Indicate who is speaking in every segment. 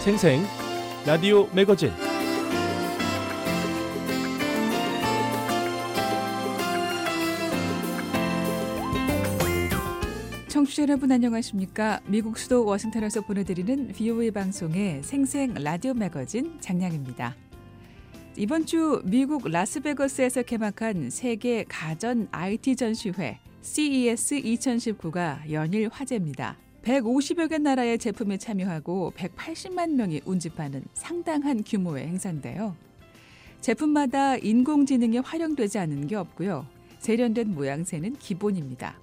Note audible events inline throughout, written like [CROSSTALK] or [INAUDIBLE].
Speaker 1: 생생 라디오 매거진
Speaker 2: 청취자 여러분 안녕하십니까? 미국 수도 워싱턴에서 보내드리는 VOA 방송의 생생 라디오 매거진 장량입니다. 이번 주 미국 라스베거스에서 개막한 세계 가전 IT 전시회 CES 2019가 연일 화제입니다. 150여 개 나라의 제품이 참여하고 180만 명이 운집하는 상당한 규모의 행사인데요. 제품마다 인공지능이 활용되지 않은 게 없고요. 세련된 모양새는 기본입니다.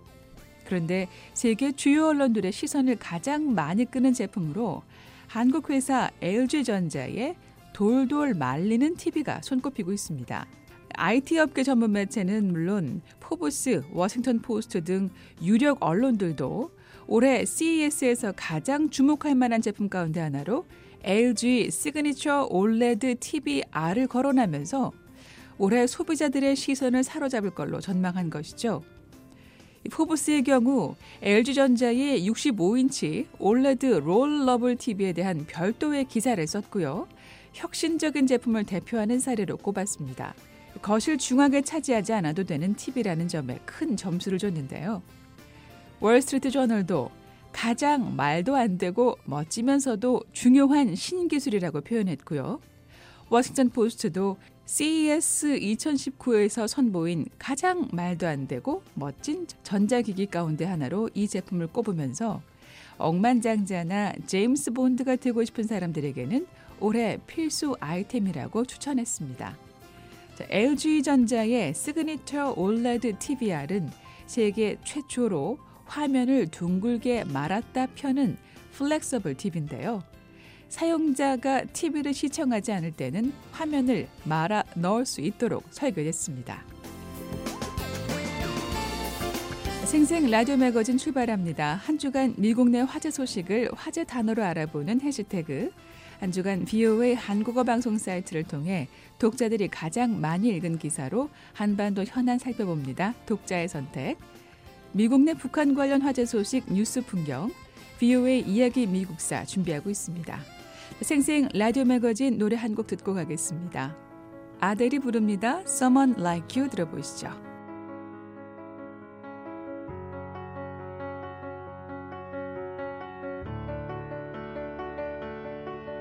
Speaker 2: 그런데 세계 주요 언론들의 시선을 가장 많이 끄는 제품으로 한국 회사 LG전자의 돌돌 말리는 TV가 손꼽히고 있습니다. IT 업계 전문 매체는 물론 포브스, 워싱턴 포스트 등 유력 언론들도 올해 CES에서 가장 주목할 만한 제품 가운데 하나로 LG 시그니처 올레드 TV R을 거론하면서 올해 소비자들의 시선을 사로잡을 걸로 전망한 것이죠. 포브스의 경우 LG전자의 65인치 올레드 rollable TV에 대한 별도의 기사를 썼고요. 혁신적인 제품을 대표하는 사례로 꼽았습니다. 거실 중앙에 차지하지 않아도 되는 TV라는 점에 큰 점수를 줬는데요. 월스트리트 저널도 가장 말도 안 되고 멋지면서도 중요한 신기술이라고 표현했고요. 워싱턴 포스트도 CES 2019에서 선보인 가장 말도 안 되고 멋진 전자기기 가운데 하나로 이 제품을 꼽으면서 억만장자나 제임스 본드가 되고 싶은 사람들에게는 올해 필수 아이템이라고 추천했습니다. LG전자의 시그니처 올레드 TVR은 세계 최초로 화면을 둥글게 말았다 펴는 flexible TV인데요. 사용자가 TV를 시청하지 않을 때는 화면을 말아 넣을 수 있도록 설계됐습니다. 생생 라디오 매거진 출발합니다. 한 주간 미국 내 화제 소식을 화제 단어로 알아보는 해시태그 한 주간 VOA 한국어 방송 사이트를 통해 독자들이 가장 많이 읽은 기사로 한반도 현안 살펴봅니다. 독자의 선택. 미국 내 북한 관련 화제 소식 뉴스 풍경. VOA 이야기 미국사 준비하고 있습니다. 생생 라디오 매거진 노래 한 곡 듣고 가겠습니다. 아델이 부릅니다. Someone Like You 들어보시죠.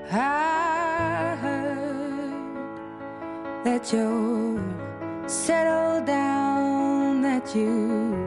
Speaker 3: I heard that you're settled down, that you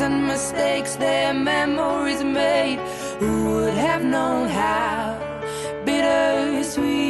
Speaker 3: and mistakes, their memories made. Who would have known how bittersweet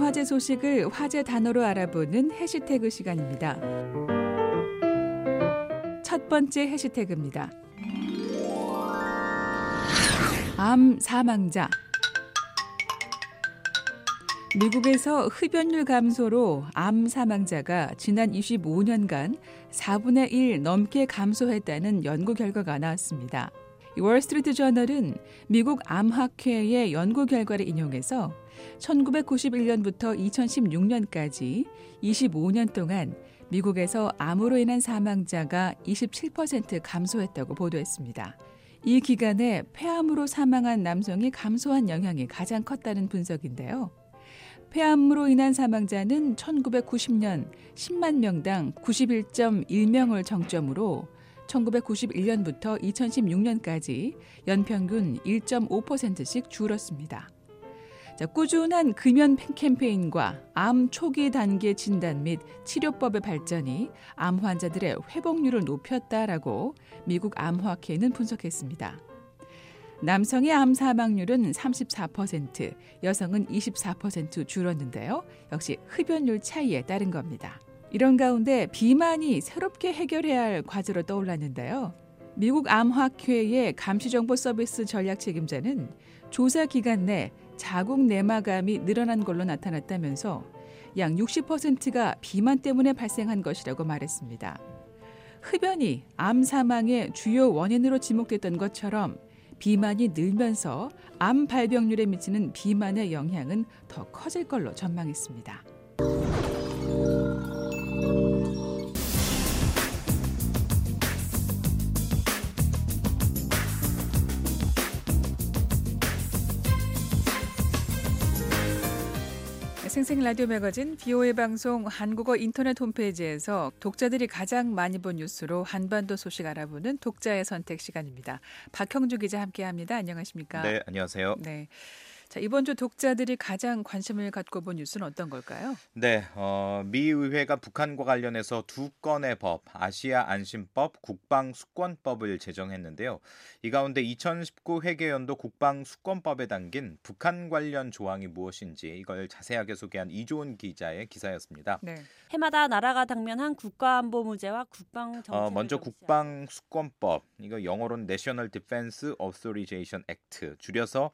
Speaker 2: 화제 소식을 화제 단어로 알아보는 해시태그 시간입니다. 첫 번째 해시태그입니다. 암 사망자. 미국에서 흡연율 감소로 암 사망자가 지난 25년간 4분의 1 넘게 감소했다는 연구 결과가 나왔습니다. 이 월스트리트 저널은 미국 암학회의 연구 결과를 인용해서 1991년부터 2016년까지 25년 동안 미국에서 암으로 인한 사망자가 27% 감소했다고 보도했습니다. 이 기간에 폐암으로 사망한 남성이 감소한 영향이 가장 컸다는 분석인데요. 폐암으로 인한 사망자는 1990년 10만 명당 91.1명을 정점으로 1991년부터 2016년까지 연평균 1.5%씩 줄었습니다. 자, 꾸준한 금연 캠페인과 암 초기 단계 진단 및 치료법의 발전이 암 환자들의 회복률을 높였다라고 미국 암학회는 분석했습니다. 남성의 암 사망률은 34%, 여성은 24% 줄었는데요. 역시 흡연율 차이에 따른 겁니다. 이런 가운데 비만이 새롭게 해결해야 할 과제로 떠올랐는데요. 미국 암학회의 감시정보 서비스 전략 책임자는 조사 기간 내 자궁 내막암이 늘어난 걸로 나타났다면서 약 60%가 비만 때문에 발생한 것이라고 말했습니다. 흡연이 암 사망의 주요 원인으로 지목됐던 것처럼 비만이 늘면서 암 발병률에 미치는 비만의 영향은 더 커질 걸로 전망했습니다. 생생 라디오 매거진 BOA 방송 한국어 인터넷 홈페이지에서 독자들이 가장 많이 본 뉴스로 한반도 소식 알아보는 독자의 선택 시간입니다. 박형주 기자 함께합니다. 안녕하십니까?
Speaker 4: 네, 안녕하세요.
Speaker 2: 네. 자, 이번 주 독자들이 가장 관심을 갖고 본 뉴스는 어떤 걸까요?
Speaker 4: 네, 어, 미 의회가 북한과 관련해서 두 건의 법, 아시아 안심법, 국방 수권법을 제정했는데요. 이 가운데 2019 회계연도 국방 수권법에 담긴 북한 관련 조항이 무엇인지 이걸 자세하게 소개한 이조은 기자의 기사였습니다.
Speaker 2: 네.
Speaker 5: 해마다 나라가 당면한 국가안보 문제와 국방 정책
Speaker 4: 어, 먼저 국방 수권법, 이거 영어로는 National Defense Authorization Act, 줄여서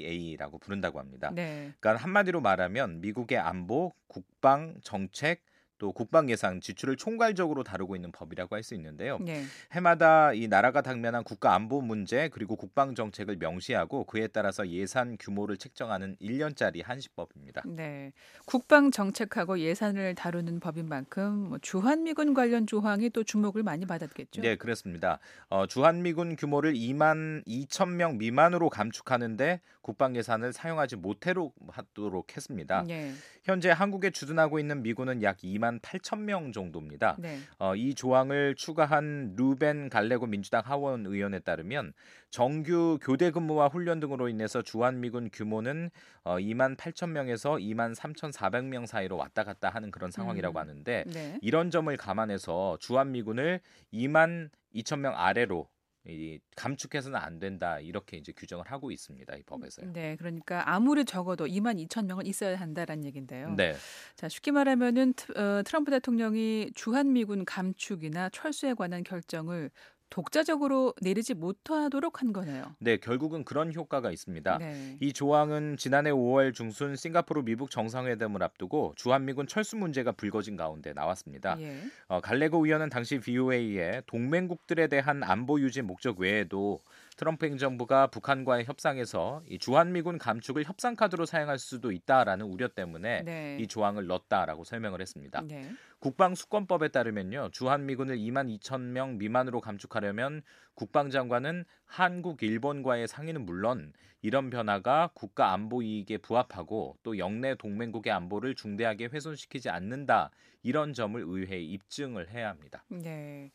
Speaker 4: NDAA라고 부른다고 합니다.
Speaker 2: 네.
Speaker 4: 그러니까 한마디로 말하면 미국의 안보, 국방, 정책 또 국방 예산 지출을 총괄적으로 다루고 있는 법이라고 할 수 있는데요.
Speaker 2: 네.
Speaker 4: 해마다 이 나라가 당면한 국가 안보 문제 그리고 국방 정책을 명시하고 그에 따라서 예산 규모를 책정하는 1년짜리 한시법입니다.
Speaker 2: 네. 국방 정책하고 예산을 다루는 법인 만큼 뭐 주한미군 관련 조항이 또 주목을 많이 받았겠죠.
Speaker 4: 네, 그렇습니다. 어, 주한미군 규모를 2만 2천 명 미만으로 감축하는데 국방 예산을 사용하지 못하도록 했습니다.
Speaker 2: 네.
Speaker 4: 현재 한국에 주둔하고 있는 미군은 약 2만 8천 명 정도입니다.
Speaker 2: 네.
Speaker 4: 어, 이 조항을 추가한 루벤 갈레고 민주당 하원 의원에 따르면 정규 교대 근무와 훈련 등으로 인해서 주한미군 규모는 어, 2만 8천 명에서 2만 3,400명 사이로 왔다 갔다 하는 그런 상황이라고
Speaker 2: 음.
Speaker 4: 하는데
Speaker 2: 네.
Speaker 4: 이런 점을 감안해서 주한미군을 2만 2천 명 아래로 이 감축해서는 안 된다 이렇게 이제 규정을 하고 있습니다 이 법에서요.
Speaker 2: 네, 그러니까 아무리 적어도 2만 2천 명은 있어야 한다라는 얘긴데요.
Speaker 4: 네,
Speaker 2: 자, 쉽게 말하면은 트, 어, 트럼프 대통령이 주한 미군 감축이나 철수에 관한 결정을 독자적으로 내리지 못하도록 한 거네요.
Speaker 4: 네 결국은 그런 효과가 있습니다.
Speaker 2: 네.
Speaker 4: 이 조항은 지난해 5월 중순 싱가포르 미국 정상회담을 앞두고 주한미군 철수 문제가 불거진 가운데 나왔습니다.
Speaker 2: 예.
Speaker 4: 어, 갈레고 의원은 당시 VOA에 동맹국들에 대한 안보 유지 목적 외에도 트럼프 행정부가 북한과의 협상에서 이 주한미군 감축을 협상 카드로 사용할 수도 있다라는 우려 때문에
Speaker 2: 네.
Speaker 4: 이 조항을 넣었다라고 설명을 했습니다.
Speaker 2: 네.
Speaker 4: 국방수권법에 따르면요. 주한미군을 2만 2천 명 미만으로 감축하려면 국방장관은 한국, 일본과의 상의는 물론 이런 변화가 국가 안보 이익에 부합하고 또 영내 동맹국의 안보를 중대하게 훼손시키지 않는다. 이런 점을 의회에 입증을 해야 합니다.
Speaker 2: 네.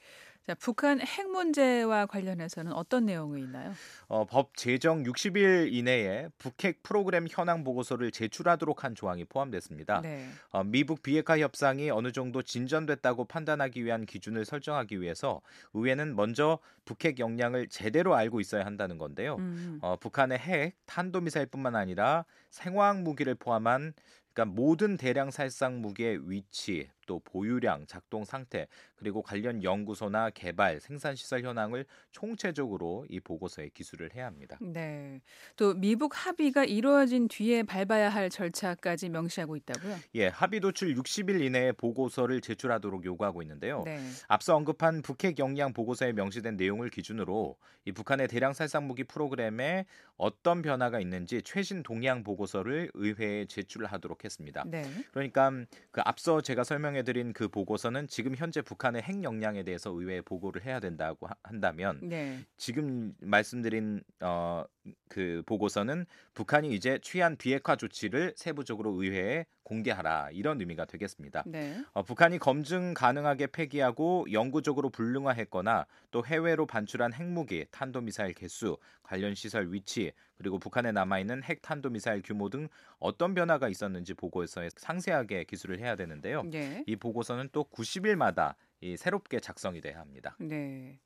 Speaker 2: 자, 북한 핵 문제와 관련해서는 어떤 내용이 있나요?
Speaker 4: 어, 법 제정 60일 이내에 북핵 프로그램 현황 보고서를 제출하도록 한 조항이 포함됐습니다.
Speaker 2: 네.
Speaker 4: 어, 미북 비핵화 협상이 어느 정도 진전됐다고 판단하기 위한 기준을 설정하기 위해서 의회는 먼저 북핵 역량을 제대로 알고 있어야 한다는 건데요.
Speaker 2: 음.
Speaker 4: 어, 북한의 핵, 탄도미사일뿐만 아니라 생화학 무기를 포함한 그러니까 모든 대량 살상 무기의 위치, 또 보유량, 작동 상태, 그리고 관련 연구소나 개발, 생산 시설 현황을 총체적으로 이 보고서에 기술을 해야 합니다.
Speaker 2: 네. 또 미북 합의가 이루어진 뒤에 밟아야 할 절차까지 명시하고 있다고요?
Speaker 4: 예, 합의 도출 60일 이내에 보고서를 제출하도록 요구하고 있는데요.
Speaker 2: 네.
Speaker 4: 앞서 언급한 북핵 역량 보고서에 명시된 내용을 기준으로 이 북한의 대량 살상 무기 프로그램에 어떤 변화가 있는지 최신 동향 보고서를 의회에 제출하도록 했습니다.
Speaker 2: 네.
Speaker 4: 그러니까 그 앞서 제가 설명해 드린 그 보고서는 지금 현재 북한의 핵 역량에 대해서 의회에 보고를 해야 된다고 하- 한다면
Speaker 2: 네.
Speaker 4: 지금 말씀드린 어, 그 보고서는 북한이 이제 취한 비핵화 조치를 세부적으로 의회에 공개하라 이런 의미가 되겠습니다.
Speaker 2: 네.
Speaker 4: 어, 북한이 검증 가능하게 폐기하고 영구적으로 불능화했거나 또 해외로 반출한 핵무기, 탄도미사일 개수, 관련 시설 위치, 그리고 북한에 남아있는 핵 탄도미사일 규모 등 어떤 변화가 있었는지 보고서에 상세하게 기술을 해야 되는데요.
Speaker 2: 네.
Speaker 4: 이 보고서는 또 90일마다 이 새롭게 작성이 돼야 합니다.
Speaker 2: 네.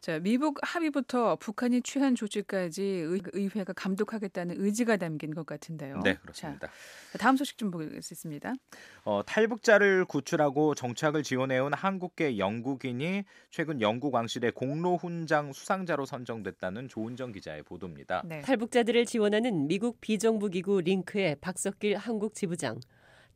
Speaker 2: 자, 미북 합의부터 북한이 취한 조치까지 의, 의회가 감독하겠다는 의지가 담긴 것 같은데요.
Speaker 4: 네, 그렇습니다.
Speaker 2: 자, 다음 소식 좀 보겠습니다.
Speaker 4: 어, 탈북자를 구출하고 정착을 지원해온 한국계 영국인이 최근 영국 왕실의 공로 훈장 수상자로 선정됐다는 조은정 기자의 보도입니다.
Speaker 2: 네.
Speaker 5: 탈북자들을 지원하는 미국 비정부기구 링크의 박석길 한국 지부장.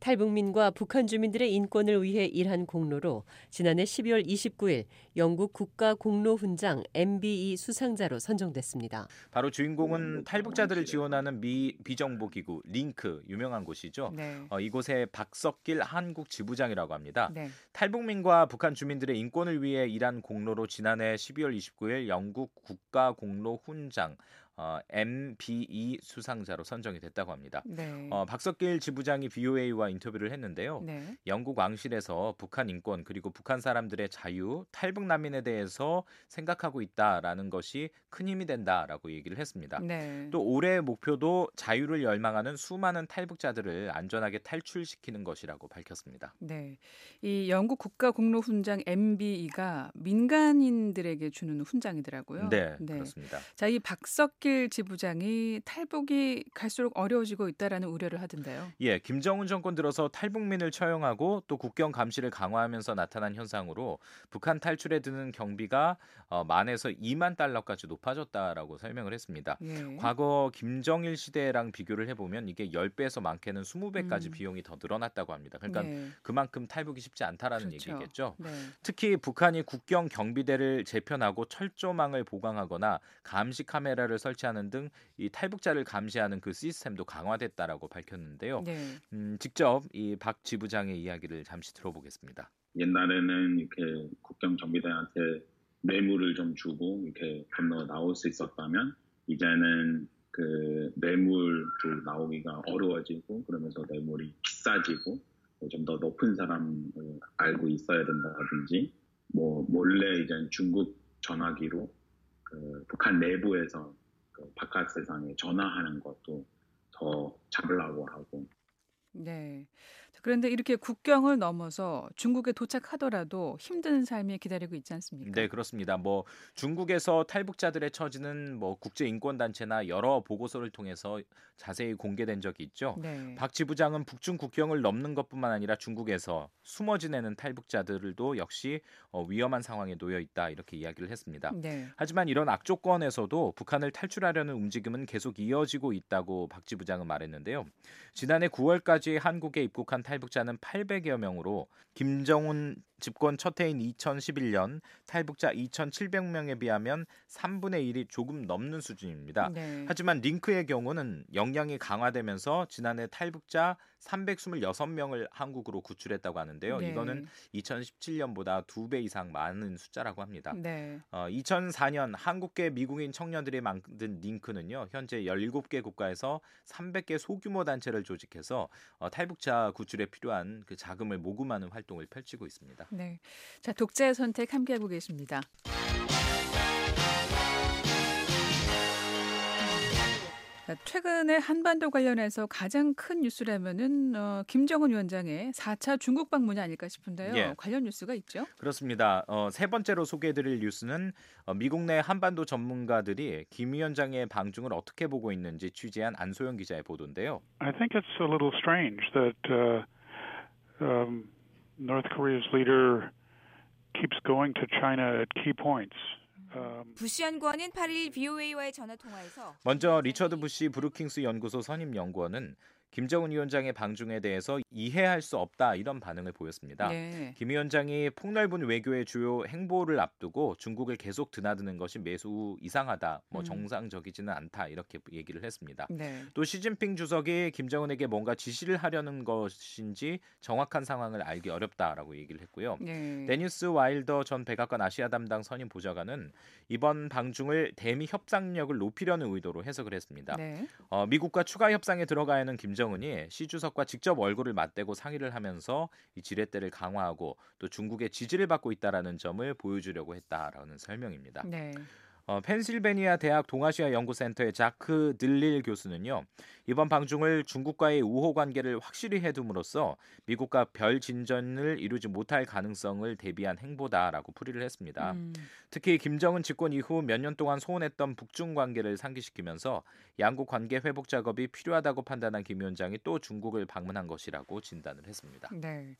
Speaker 5: 탈북민과 북한 주민들의 인권을 위해 일한 공로로 지난해 12월 29일 영국 국가 공로 훈장 MBE 수상자로 선정됐습니다.
Speaker 4: 바로 주인공은 탈북자들을 지원하는 미 비정보 기구 링크 유명한 곳이죠.
Speaker 2: 네.
Speaker 4: 어, 이곳의 박석길 한국 지부장이라고 합니다.
Speaker 2: 네.
Speaker 4: 탈북민과 북한 주민들의 인권을 위해 일한 공로로 지난해 12월 29일 영국 국가 공로 훈장 어, MBE 수상자로 선정이 됐다고 합니다.
Speaker 2: 네.
Speaker 4: 어, 박석길 지부장이 BOA와 인터뷰를 했는데요.
Speaker 2: 네.
Speaker 4: 영국 왕실에서 북한 인권 그리고 북한 사람들의 자유, 탈북 난민에 대해서 생각하고 있다라는 것이 큰 힘이 된다라고 얘기를 했습니다.
Speaker 2: 네.
Speaker 4: 또 올해의 목표도 자유를 열망하는 수많은 탈북자들을 안전하게 탈출시키는 것이라고 밝혔습니다.
Speaker 2: 네. 이 영국 국가 공로 훈장 MBE가 민간인들에게 주는 훈장이더라고요.
Speaker 4: 네, 그렇습니다.
Speaker 2: 자, 이 박석 길 박석길 지부장이 탈북이 갈수록 어려워지고 있다라는 우려를 하던데요.
Speaker 4: 예, 김정은 정권 들어서 탈북민을 처형하고 또 국경 감시를 강화하면서 나타난 현상으로 북한 탈출에 드는 경비가 어, 만에서 2만 달러까지 높아졌다라고 설명을 했습니다.
Speaker 2: 예.
Speaker 4: 과거 김정일 시대랑 비교를 해보면 이게 10배에서 많게는 20배까지
Speaker 2: 음.
Speaker 4: 비용이 더 늘어났다고 합니다. 그러니까
Speaker 2: 네.
Speaker 4: 그만큼 탈북이 쉽지 않다라는
Speaker 2: 그렇죠.
Speaker 4: 얘기겠죠.
Speaker 2: 네.
Speaker 4: 특히 북한이 국경 경비대를 재편하고 철조망을 보강하거나 감시 카메라를 설치 하는 등 이 탈북자를 감시하는 그 시스템도 강화됐다라고 밝혔는데요.
Speaker 2: 네.
Speaker 4: 음, 직접 이 박 지부장의 이야기를 잠시 들어보겠습니다.
Speaker 6: 옛날에는 이렇게 국경 정비대한테 뇌물을 좀 주고 이렇게 건너 나올 수 있었다면 이제는 그 뇌물도 나오기가 어려워지고 그러면서 뇌물이 비싸지고 좀 더 높은 사람을 알고 있어야 된다든지 뭐 몰래 이제 중국 전화기로 그 북한 내부에서 그 바깥 세상에 전화하는 것도 더 잡으려고 하고
Speaker 2: 네. 자, 그런데 이렇게 국경을 넘어서 중국에 도착하더라도 힘든 삶이 기다리고 있지 않습니까?
Speaker 4: 네, 그렇습니다. 뭐 중국에서 탈북자들의 처지는 뭐 국제 인권 단체나 여러 보고서를 통해서 자세히 공개된 적이 있죠.
Speaker 2: 네.
Speaker 4: 박 지부장은 북중 국경을 넘는 것뿐만 아니라 중국에서 숨어 지내는 탈북자들도 역시 어, 위험한 상황에 놓여 있다 이렇게 이야기를 했습니다.
Speaker 2: 네.
Speaker 4: 하지만 이런 악조건에서도 북한을 탈출하려는 움직임은 계속 이어지고 있다고 박 지부장은 말했는데요. 지난해 9월까지 한국에 입국한 탈북자는 800여 명으로 김정은 집권 첫 해인 2011년 탈북자 2,700명에 비하면 3분의 1이 조금 넘는 수준입니다.
Speaker 2: 네.
Speaker 4: 하지만 링크의 경우는 역량이 강화되면서 지난해 탈북자 326명을 한국으로 구출했다고 하는데요.
Speaker 2: 네.
Speaker 4: 이거는 2017년보다 두배 이상 많은 숫자라고 합니다.
Speaker 2: 네.
Speaker 4: 어, 2004년 한국계 미국인 청년들이 만든 링크는요. 현재 17개 국가에서 300개 소규모 단체를 조직해서 어, 탈북자 구출에 필요한 그 자금을 모금하는 활동을 펼치고 있습니다.
Speaker 2: 네. 자, 독자의 선택 함께하고 계십니다. 자, 최근에 한반도 관련해서 가장 큰 뉴스라면은 어, 김정은 위원장의 4차 중국 방문이 아닐까 싶은데요.
Speaker 4: 예.
Speaker 2: 관련 뉴스가 있죠?
Speaker 4: 그렇습니다. 어, 세 번째로 소개해드릴 뉴스는 어, 미국 내 한반도 전문가들이 김 위원장의 방중을 어떻게 보고 있는지 취재한 안소영 기자의 보도인데요.
Speaker 7: I think it's a little strange that uh, um, North Korea's leader keeps going to China at key points. Um,
Speaker 8: 부시 연구원은 8일 VOA와의 전화 통화에서
Speaker 4: 먼저 리처드 부시 브루킹스 연구소 선임 연구원은 김정은 위원장의 방중에 대해서 이해할 수 없다 이런 반응을 보였습니다.
Speaker 2: 네.
Speaker 4: 김 위원장이 폭넓은 외교의 주요 행보를 앞두고 중국을 계속 드나드는 것이 매우 이상하다, 뭐
Speaker 2: 음.
Speaker 4: 정상적이지는 않다 이렇게 얘기를 했습니다.
Speaker 2: 네.
Speaker 4: 또 시진핑 주석이 김정은에게 뭔가 지시를 하려는 것인지 정확한 상황을 알기 어렵다라고 얘기를 했고요.
Speaker 2: 네.
Speaker 4: 데니스 와일더 전 백악관 아시아 담당 선임 보좌관은 이번 방중을 대미 협상력을 높이려는 의도로 해석을 했습니다.
Speaker 2: 네.
Speaker 4: 어, 미국과 추가 협상에 들어가야 하는 김정은 이 시 주석과 직접 얼굴을 맞대고 상의를 하면서 이 지렛대를 강화하고 또 중국의 지지를 받고 있다라는 점을 보여주려고 했다라는 설명입니다.
Speaker 2: 네.
Speaker 4: 어, 펜실베니아 대학 동아시아 연구센터의 자크 들릴 교수는요 이번 방중을 중국과의 우호 관계를 확실히 해둠으로써 미국과 별 진전을 이루지 못할 가능성을 대비한 행보다라고 풀이를 했습니다.
Speaker 2: 음,
Speaker 4: 특히 김정은 집권 이후 몇 년 동안 소원했던 북중 관계를 상기시키면서 양국 관계 회복 작업이 필요하다고 판단한 김 위원장이 또 중국을 방문한 것이라고 진단을 했습니다.
Speaker 2: 네.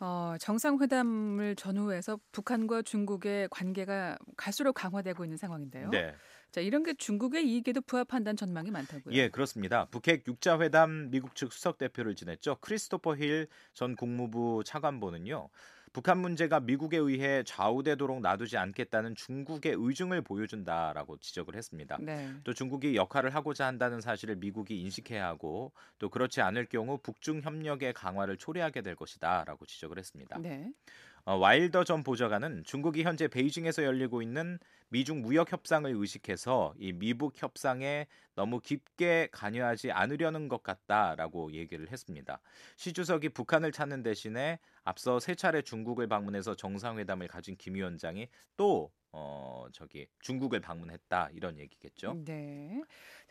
Speaker 2: 어, 정상회담을 전후해서 북한과 중국의 관계가 갈수록 강화되고 있는 상황인데요.
Speaker 4: 네.
Speaker 2: 자, 이런 게 중국의 이익에도 부합한다는 전망이 많다고요.
Speaker 4: 예, 그렇습니다. 북핵 6자 회담 미국 측 수석 대표를 지냈죠. 크리스토퍼 힐 전 국무부 차관보는요. 북한 문제가 미국에 의해 좌우되도록 놔두지 않겠다는 중국의 의중을 보여준다라고 지적을 했습니다.
Speaker 2: 네.
Speaker 4: 또 중국이 역할을 하고자 한다는 사실을 미국이 인식해야 하고 또 그렇지 않을 경우 북중 협력의 강화를 초래하게 될 것이다라고 지적을 했습니다.
Speaker 2: 네.
Speaker 4: 어, 와일더 전 보좌관은 중국이 현재 베이징에서 열리고 있는 미중 무역 협상을 의식해서 이 미북 협상에 너무 깊게 관여하지 않으려는 것 같다라고 얘기를 했습니다. 시 주석이 북한을 찾는 대신에 앞서 세 차례 중국을 방문해서 정상회담을 가진 김 위원장이 또 어, 저기 중국을 방문했다 이런 얘기겠죠.
Speaker 2: 네.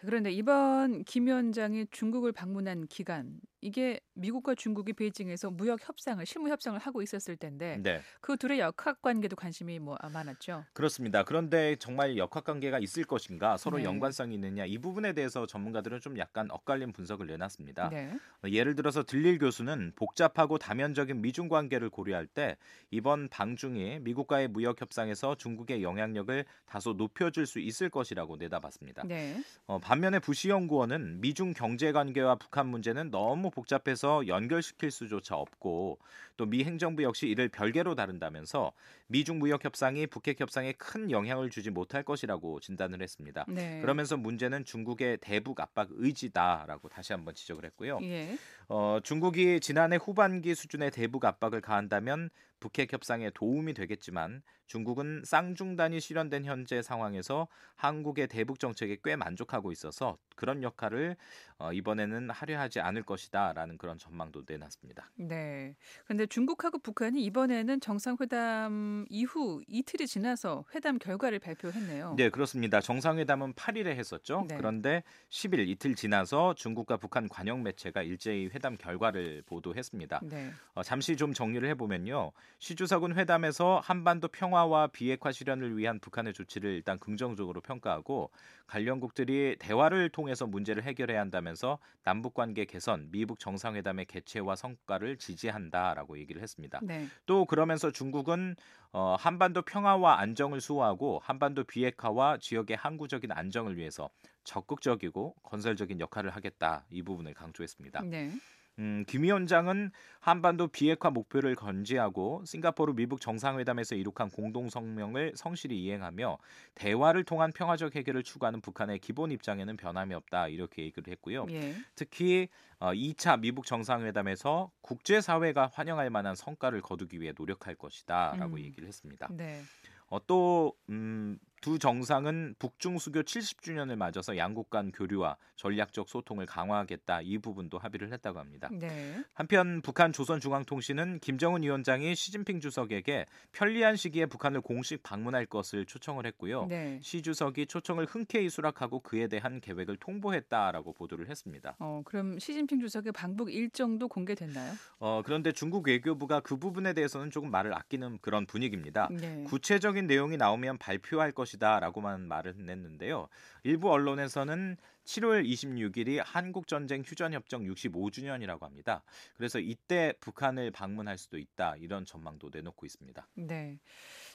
Speaker 2: 자, 그런데 이번 김 위원장이 중국을 방문한 기간 이게 미국과 중국이 베이징에서 무역 협상을 실무 협상을 하고 있었을 텐데
Speaker 4: 네.
Speaker 2: 그 둘의 역학 관계도 관심이 뭐 많았죠.
Speaker 4: 그렇습니다. 그런데 정말 역학 관계가 있을 것인가, 서로
Speaker 2: 네.
Speaker 4: 연관성이 있느냐 이 부분에 대해서 전문가들은 좀 약간 엇갈린 분석을 내놨습니다.
Speaker 2: 네.
Speaker 4: 어, 예를 들어서 들릴 교수는 복잡하고 다면적인 미중 관계를 고려할 때 이번 방중이 미국과의 무역 협상에서 중국의 영향력을 다소 높여줄 수 있을 것이라고 내다봤습니다.
Speaker 2: 네.
Speaker 4: 어, 반면에 부시 연구원은 미중 경제 관계와 북한 문제는 너무 복잡해서 연결시킬 수조차 없고 또 미 행정부 역시 이를 별개로 다룬다면서 미중 무역 협상이 북핵 협상에 큰 영향을 주지 못할 것이라고 진단을 했습니다.
Speaker 2: 네.
Speaker 4: 그러면서 문제는 중국의 대북 압박 의지다라고 다시 한번 지적을 했고요.
Speaker 2: 예.
Speaker 4: 어, 중국이 지난해 후반기 수준의 대북 압박을 가한다면 북핵 협상에 도움이 되겠지만 중국은 쌍중단이 실현된 현재 상황에서 한국의 대북 정책에 꽤 만족하고 있어서 그런 역할을 어, 이번에는 하려 하지 않을 것이다라는 그런 전망도 내놨습니다.
Speaker 2: 네. 그런데 중국하고 북한이 이번에는 정상회담 이후 이틀이 지나서 회담 결과를 발표했네요.
Speaker 4: 네, 그렇습니다. 정상회담은 8일에 했었죠.
Speaker 2: 네.
Speaker 4: 그런데 10일 이틀 지나서 중국과 북한 관영 매체가 일제히 회담 결과를 보도했습니다.
Speaker 2: 네.
Speaker 4: 어, 잠시 좀 정리를 해보면요. 시 주석은 회담에서 한반도 평화와 비핵화 실현을 위한 북한의 조치를 일단 긍정적으로 평가하고 관련국들이 대화를 통해서 문제를 해결해야 한다 면서 남북 관계 개선, 미북 정상회담의 개최와 성과를 지지한다라고 얘기를 했습니다.
Speaker 2: 네.
Speaker 4: 또 그러면서 중국은 어, 한반도 평화와 안정을 수호하고 한반도 비핵화와 지역의 항구적인 안정을 위해서 적극적이고 건설적인 역할을 하겠다 이 부분을 강조했습니다.
Speaker 2: 네.
Speaker 4: 음, 김 위원장은 한반도 비핵화 목표를 건지하고 싱가포르 미북 정상회담에서 이룩한 공동 성명을 성실히 이행하며 대화를 통한 평화적 해결을 추구하는 북한의 기본 입장에는 변함이 없다 이렇게 얘기를 했고요.
Speaker 2: 예.
Speaker 4: 특히 어, 2차 미북 정상회담에서 국제사회가 환영할 만한 성과를 거두기 위해 노력할 것이다라고
Speaker 2: 음.
Speaker 4: 얘기를 했습니다.
Speaker 2: 네.
Speaker 4: 어, 또, 음, 두 정상은 북중 수교 70주년을 맞아서 양국 간 교류와 전략적 소통을 강화하겠다 이 부분도 합의를 했다고 합니다.
Speaker 2: 네.
Speaker 4: 한편 북한 조선중앙통신은 김정은 위원장이 시진핑 주석에게 편리한 시기에 북한을 공식 방문할 것을 초청을 했고요.
Speaker 2: 네.
Speaker 4: 시 주석이 초청을 흔쾌히 수락하고 그에 대한 계획을 통보했다라고 보도를 했습니다.
Speaker 2: 어, 그럼 시진핑 주석의 방북 일정도 공개됐나요?
Speaker 4: 어, 그런데 중국 외교부가 그 부분에 대해서는 조금 말을 아끼는 그런 분위기입니다.
Speaker 2: 네.
Speaker 4: 구체적인 내용이 나오면 발표할 것이 다라고만 말을 했는데요. 일부 언론에서는 7월 26일이 한국 전쟁 휴전 협정 65주년이라고 합니다. 그래서 이때 북한을 방문할 수도 있다 이런 전망도 내놓고 있습니다.
Speaker 2: 네.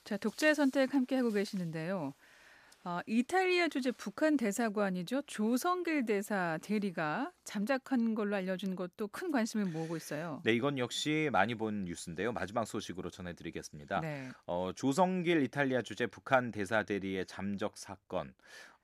Speaker 2: 자, 독자의 선택 함께 하고 계시는데요. 어, 이탈리아 주재 북한 대사관이죠. 조성길 대사 대리가 잠적한 걸로 알려진 것도 큰 관심을 모으고 있어요.
Speaker 4: 네, 이건 역시 많이 본 뉴스인데요. 마지막 소식으로 전해드리겠습니다.
Speaker 2: 네.
Speaker 4: 어, 조성길 이탈리아 주재 북한 대사 대리의 잠적 사건.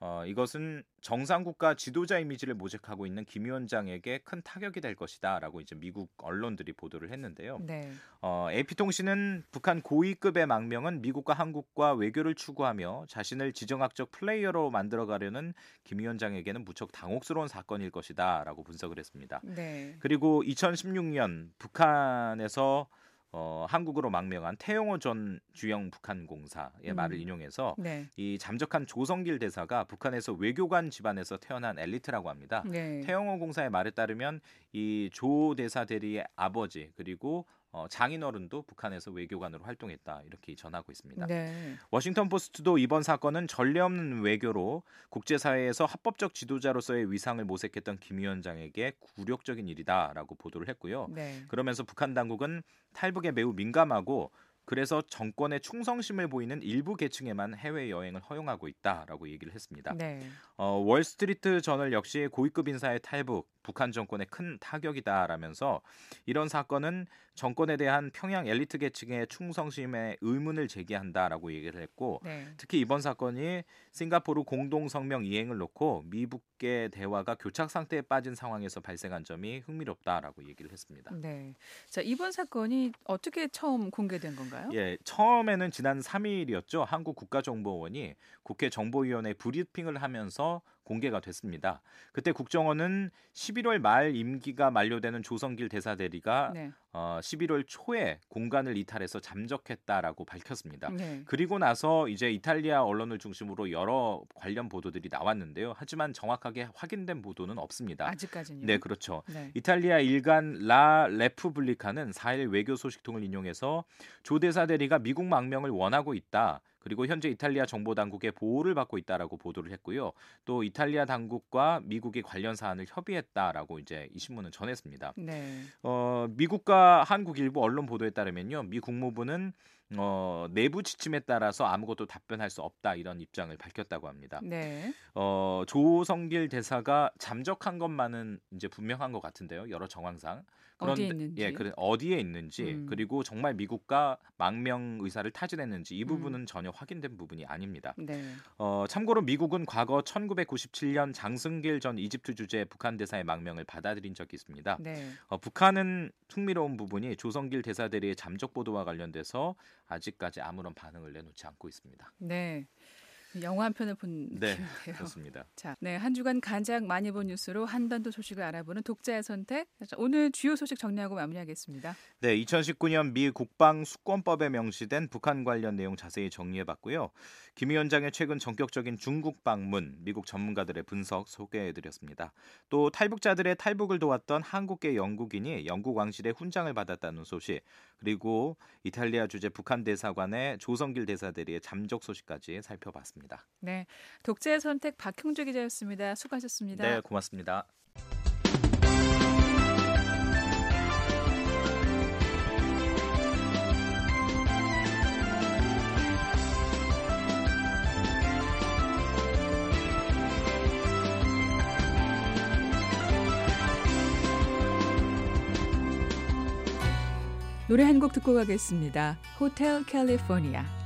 Speaker 4: 어, 이것은 정상국가 지도자 이미지를 모색하고 있는 김 위원장에게 큰 타격이 될 것이다라고 이제 미국 언론들이 보도를 했는데요.
Speaker 2: 네.
Speaker 4: 어, AP통신은 북한 고위급의 망명은 미국과 한국과 외교를 추구하며 자신을 지정학적 플레이어로 만들어가려는 김 위원장에게는 무척 당혹스러운 사건일 것이다라고 분석을 했습니다.
Speaker 2: 네.
Speaker 4: 그리고 2016년 북한에서 어, 한국으로 망명한 태용호 전 주영 북한 공사의
Speaker 2: 음.
Speaker 4: 말을 인용해서
Speaker 2: 네.
Speaker 4: 이 잠적한 조성길 대사가 북한에서 외교관 집안에서 태어난 엘리트라고 합니다.
Speaker 2: 네.
Speaker 4: 태영호 공사의 말에 따르면 이 조 대사 대리의 아버지 그리고 어, 장인어른도 북한에서 외교관으로 활동했다 이렇게 전하고 있습니다.
Speaker 2: 네.
Speaker 4: 워싱턴 포스트도 이번 사건은 전례 없는 외교로 국제사회에서 합법적 지도자로서의 위상을 모색했던 김 위원장에게 굴욕적인 일이다라고 보도를 했고요.
Speaker 2: 네.
Speaker 4: 그러면서 북한 당국은 탈북에 매우 민감하고 그래서 정권의 충성심을 보이는 일부 계층에만 해외 여행을 허용하고 있다라고 얘기를 했습니다.
Speaker 2: 네.
Speaker 4: 어, 월스트리트 저널 역시 고위급 인사의 탈북, 북한 정권의 큰 타격이다라면서 이런 사건은 정권에 대한 평양 엘리트 계층의 충성심에 의문을 제기한다라고 얘기를 했고
Speaker 2: 네.
Speaker 4: 특히 이번 사건이 싱가포르 공동 성명 이행을 놓고 미북의 대화가 교착 상태에 빠진 상황에서 발생한 점이 흥미롭다라고 얘기를 했습니다.
Speaker 2: 네. 자, 이번 사건이 어떻게 처음 공개된 건가요?
Speaker 4: 예, 처음에는 지난 3일이었죠. 한국 국가정보원이 국회 정보위원회 브리핑을 하면서 공개가 됐습니다. 그때 국정원은 11월 말 임기가 만료되는 조성길 대사 대리가
Speaker 2: 네.
Speaker 4: 어, 11월 초에 공간을 이탈해서 잠적했다라고 밝혔습니다.
Speaker 2: 네.
Speaker 4: 그리고 나서 이제 이탈리아 언론을 중심으로 여러 관련 보도들이 나왔는데요. 하지만 정확하게 확인된 보도는 없습니다.
Speaker 2: 아직까지는요.
Speaker 4: 네, 그렇죠.
Speaker 2: 네.
Speaker 4: 이탈리아 일간 라 레푸블리카는 4일 외교 소식통을 인용해서 조 대사 대리가 미국 망명을 원하고 있다. 그리고 현재 이탈리아 정보 당국의 보호를 받고 있다라고 보도를 했고요. 또 이탈리아 당국과 미국이 관련 사안을 협의했다라고 이제 이 신문은 전했습니다.
Speaker 2: 네.
Speaker 4: 어, 미국과 한국 일부 언론 보도에 따르면요. 미 국무부는 어, 내부 지침에 따라서 아무것도 답변할 수 없다 이런 입장을 밝혔다고 합니다.
Speaker 2: 네.
Speaker 4: 어, 조성길 대사가 잠적한 것만은 이제 분명한 것 같은데요. 여러 정황상.
Speaker 2: 어디에 있는지.
Speaker 4: 예, 그래 어디에 있는지
Speaker 2: 음.
Speaker 4: 그리고 정말 미국과 망명 의사를 타진했는지 이
Speaker 2: 음.
Speaker 4: 부분은 전혀 확인된 부분이 아닙니다.
Speaker 2: 네.
Speaker 4: 어, 참고로 미국은 과거 1997년 장승길 전 이집트 주재 북한 대사의 망명을 받아들인 적이 있습니다.
Speaker 2: 네.
Speaker 4: 어, 북한은 흥미로운 부분이 조성길 대사 대리의 잠적 보도와 관련돼서 아직까지 아무런 반응을 내놓지 않고 있습니다.
Speaker 2: 네. 영화 한 편을 본
Speaker 4: 네,
Speaker 2: 느낌인데요.
Speaker 4: 그렇습니다.
Speaker 2: 자, 네, 한 주간 가장 많이 본 뉴스로 한반도 소식을 알아보는 독자의 선택. 자, 오늘 주요 소식 정리하고 마무리하겠습니다.
Speaker 4: 네, 2019년 미 국방 수권법에 명시된 북한 관련 내용 자세히 정리해봤고요. 김 위원장의 최근 전격적인 중국 방문, 미국 전문가들의 분석 소개해드렸습니다. 또 탈북자들의 탈북을 도왔던 한국계 영국인이 영국 왕실의 훈장을 받았다는 소식, 그리고 이탈리아 주재 북한 대사관의 조성길 대사 대리의 잠적 소식까지 살펴봤습니다.
Speaker 2: 네, 독자의 선택 박형주 기자였습니다. 수고하셨습니다.
Speaker 4: 네, 고맙습니다.
Speaker 2: 노래 한 곡 듣고 가겠습니다. 호텔 캘리포니아.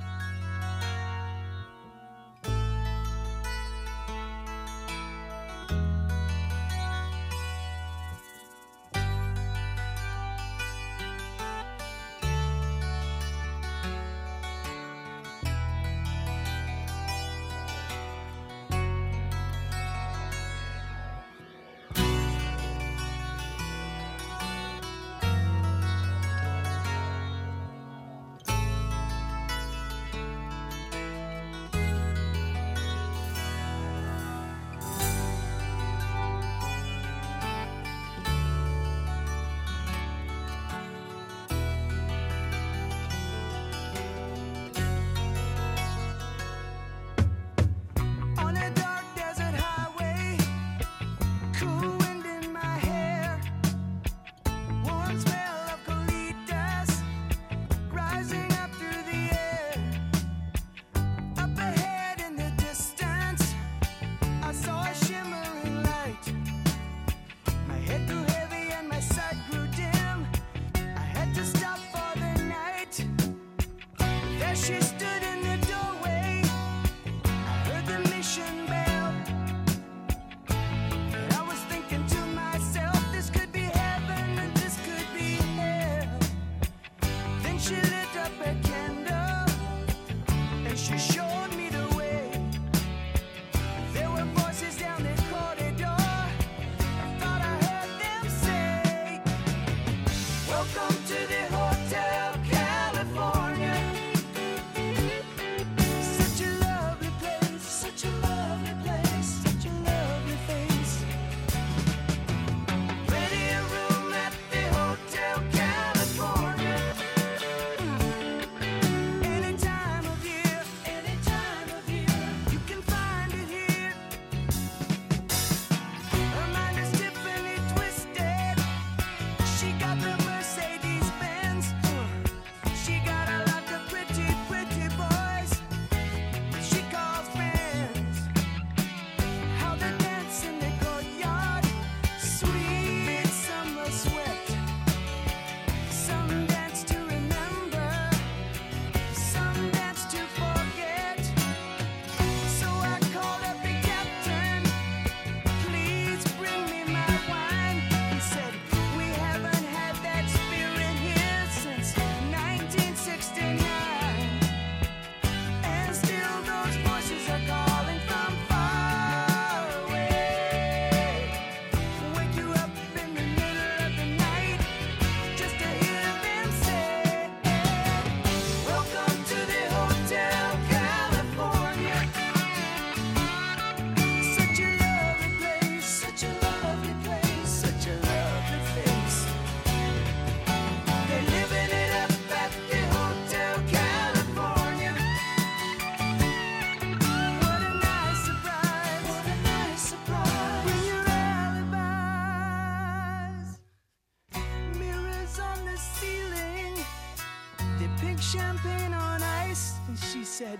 Speaker 9: Drink champagne on ice. And she said,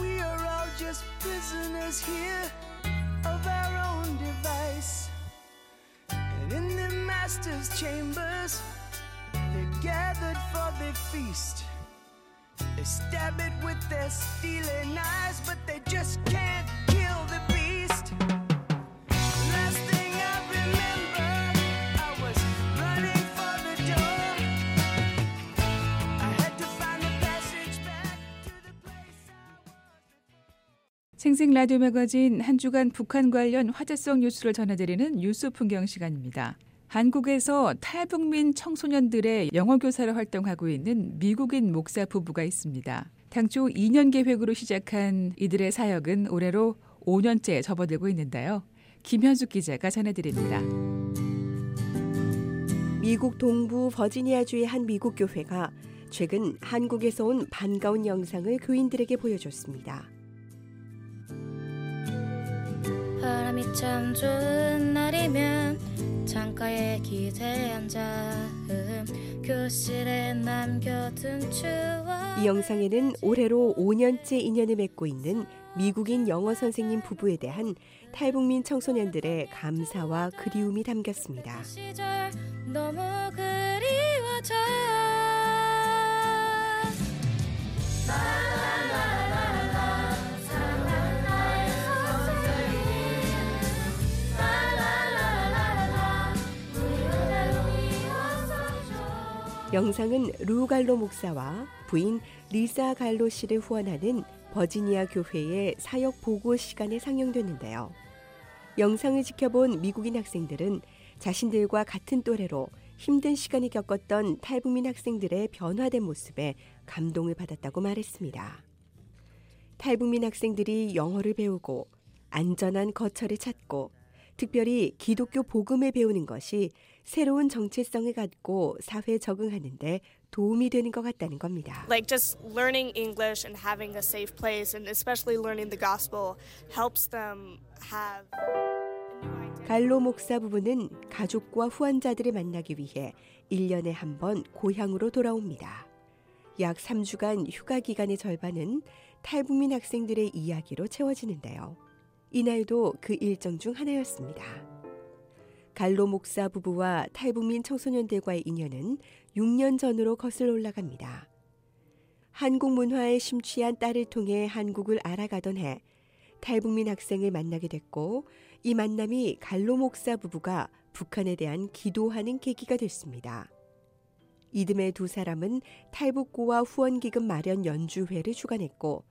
Speaker 9: We are all just prisoners here of our own device. And in the master's chambers, they're gathered for the feast. They stab it with their steely knives, but they just can't
Speaker 2: 생생 라디오 매거진 한 주간 북한 관련 화제성 뉴스를 전해드리는 뉴스 풍경 시간입니다. 한국에서 탈북민 청소년들의 영어 교사로 활동하고 있는 미국인 목사 부부가 있습니다. 당초 2년 계획으로 시작한 이들의 사역은 올해로 5년째 접어들고 있는데요. 김현숙 기자가 전해드립니다.
Speaker 10: 미국 동부 버지니아주의 한 미국 교회가 최근 한국에서 온 반가운 영상을 교인들에게 보여줬습니다.
Speaker 11: 바람이 참 좋은 날이면 창가에 기대 앉아 음, 교실에 남겨둔 추억
Speaker 10: 이 영상에는 올해로 5년째 인연을 맺고 있는 미국인 영어 선생님 부부에 대한 탈북민 청소년들의 감사와 그리움이 담겼습니다.
Speaker 11: 시절 너무 그리워져
Speaker 10: 영상은 루 갈로 목사와 부인 리사 갈로 씨를 후원하는 버지니아 교회의 사역 보고 시간에 상영됐는데요. 영상을 지켜본 미국인 학생들은 자신들과 같은 또래로 힘든 시간을 겪었던 탈북민 학생들의 변화된 모습에 감동을 받았다고 말했습니다. 탈북민 학생들이 영어를 배우고 안전한 거처를 찾고 특별히 기독교 복음을 배우는 것이 새로운 정체성을 갖고 사회에 적응하는데 도움이 되는 것 같다는 겁니다.
Speaker 12: like just learning English and having a safe place and especially learning the gospel helps them have.
Speaker 10: 갈로 목사 부부는 가족과 후원자들을 만나기 위해 1년에 한 번 고향으로 돌아옵니다. 약 3주간 휴가 기간의 절반은 탈북민 학생들의 이야기로 채워지는데요. 이날도 그 일정 중 하나였습니다. 갈로 목사 부부와 탈북민 청소년들과의 인연은 6년 전으로 거슬러 올라갑니다. 한국 문화에 심취한 딸을 통해 한국을 알아가던 해 탈북민 학생을 만나게 됐고 이 만남이 갈로 목사 부부가 북한에 대한 기도하는 계기가 됐습니다. 이듬해 두 사람은 탈북고와 후원기금 마련 연주회를 주관했고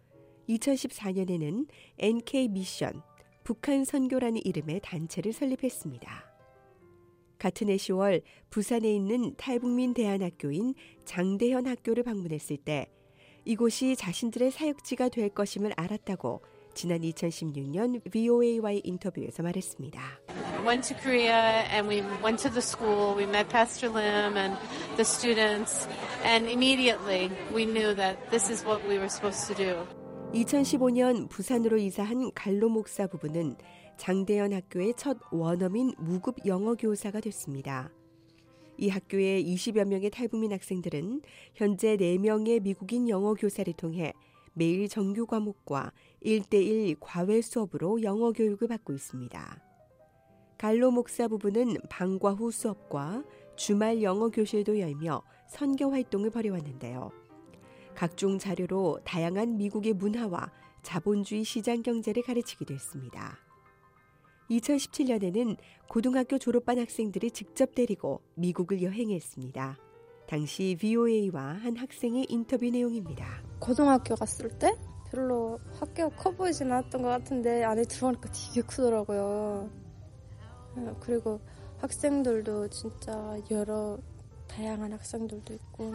Speaker 10: 2014년에는 NK 미션 북한 선교라는 이름의 단체를 설립했습니다. 같은 해 10월 부산에 있는 탈북민 대안학교인 장대현 학교를 방문했을 때 이곳이 자신들의 사역지가 될 것임을 알았다고 지난 2016년 VOA와의 인터뷰에서 말했습니다.
Speaker 13: went to Korea and we went to the school. We met Pastor Lim and the students, and immediately we knew that this is what we were supposed to do.
Speaker 10: 2015년 부산으로 이사한 갈로 목사 부부는 장대현 학교의 첫 원어민 무급 영어 교사가 됐습니다. 이 학교의 20여 명의 탈북민 학생들은 현재 4명의 미국인 영어 교사를 통해 매일 정규 과목과 1대1 과외 수업으로 영어 교육을 받고 있습니다. 갈로 목사 부부는 방과 후 수업과 주말 영어 교실도 열며 선교 활동을 벌여왔는데요. 각종 자료로 다양한 미국의 문화와 자본주의 시장 경제를 가르치기도 했습니다. 2017년에는 고등학교 졸업반 학생들이 직접 데리고 미국을 여행했습니다. 당시 VOA와 한 학생의 인터뷰 내용입니다.
Speaker 14: 고등학교 갔을 때 별로 학교가 커 보이진 않았던 것 같은데 안에 들어가니까 되게 크더라고요. 어, 그리고 학생들도 진짜 여러 다양한 학생들도 있고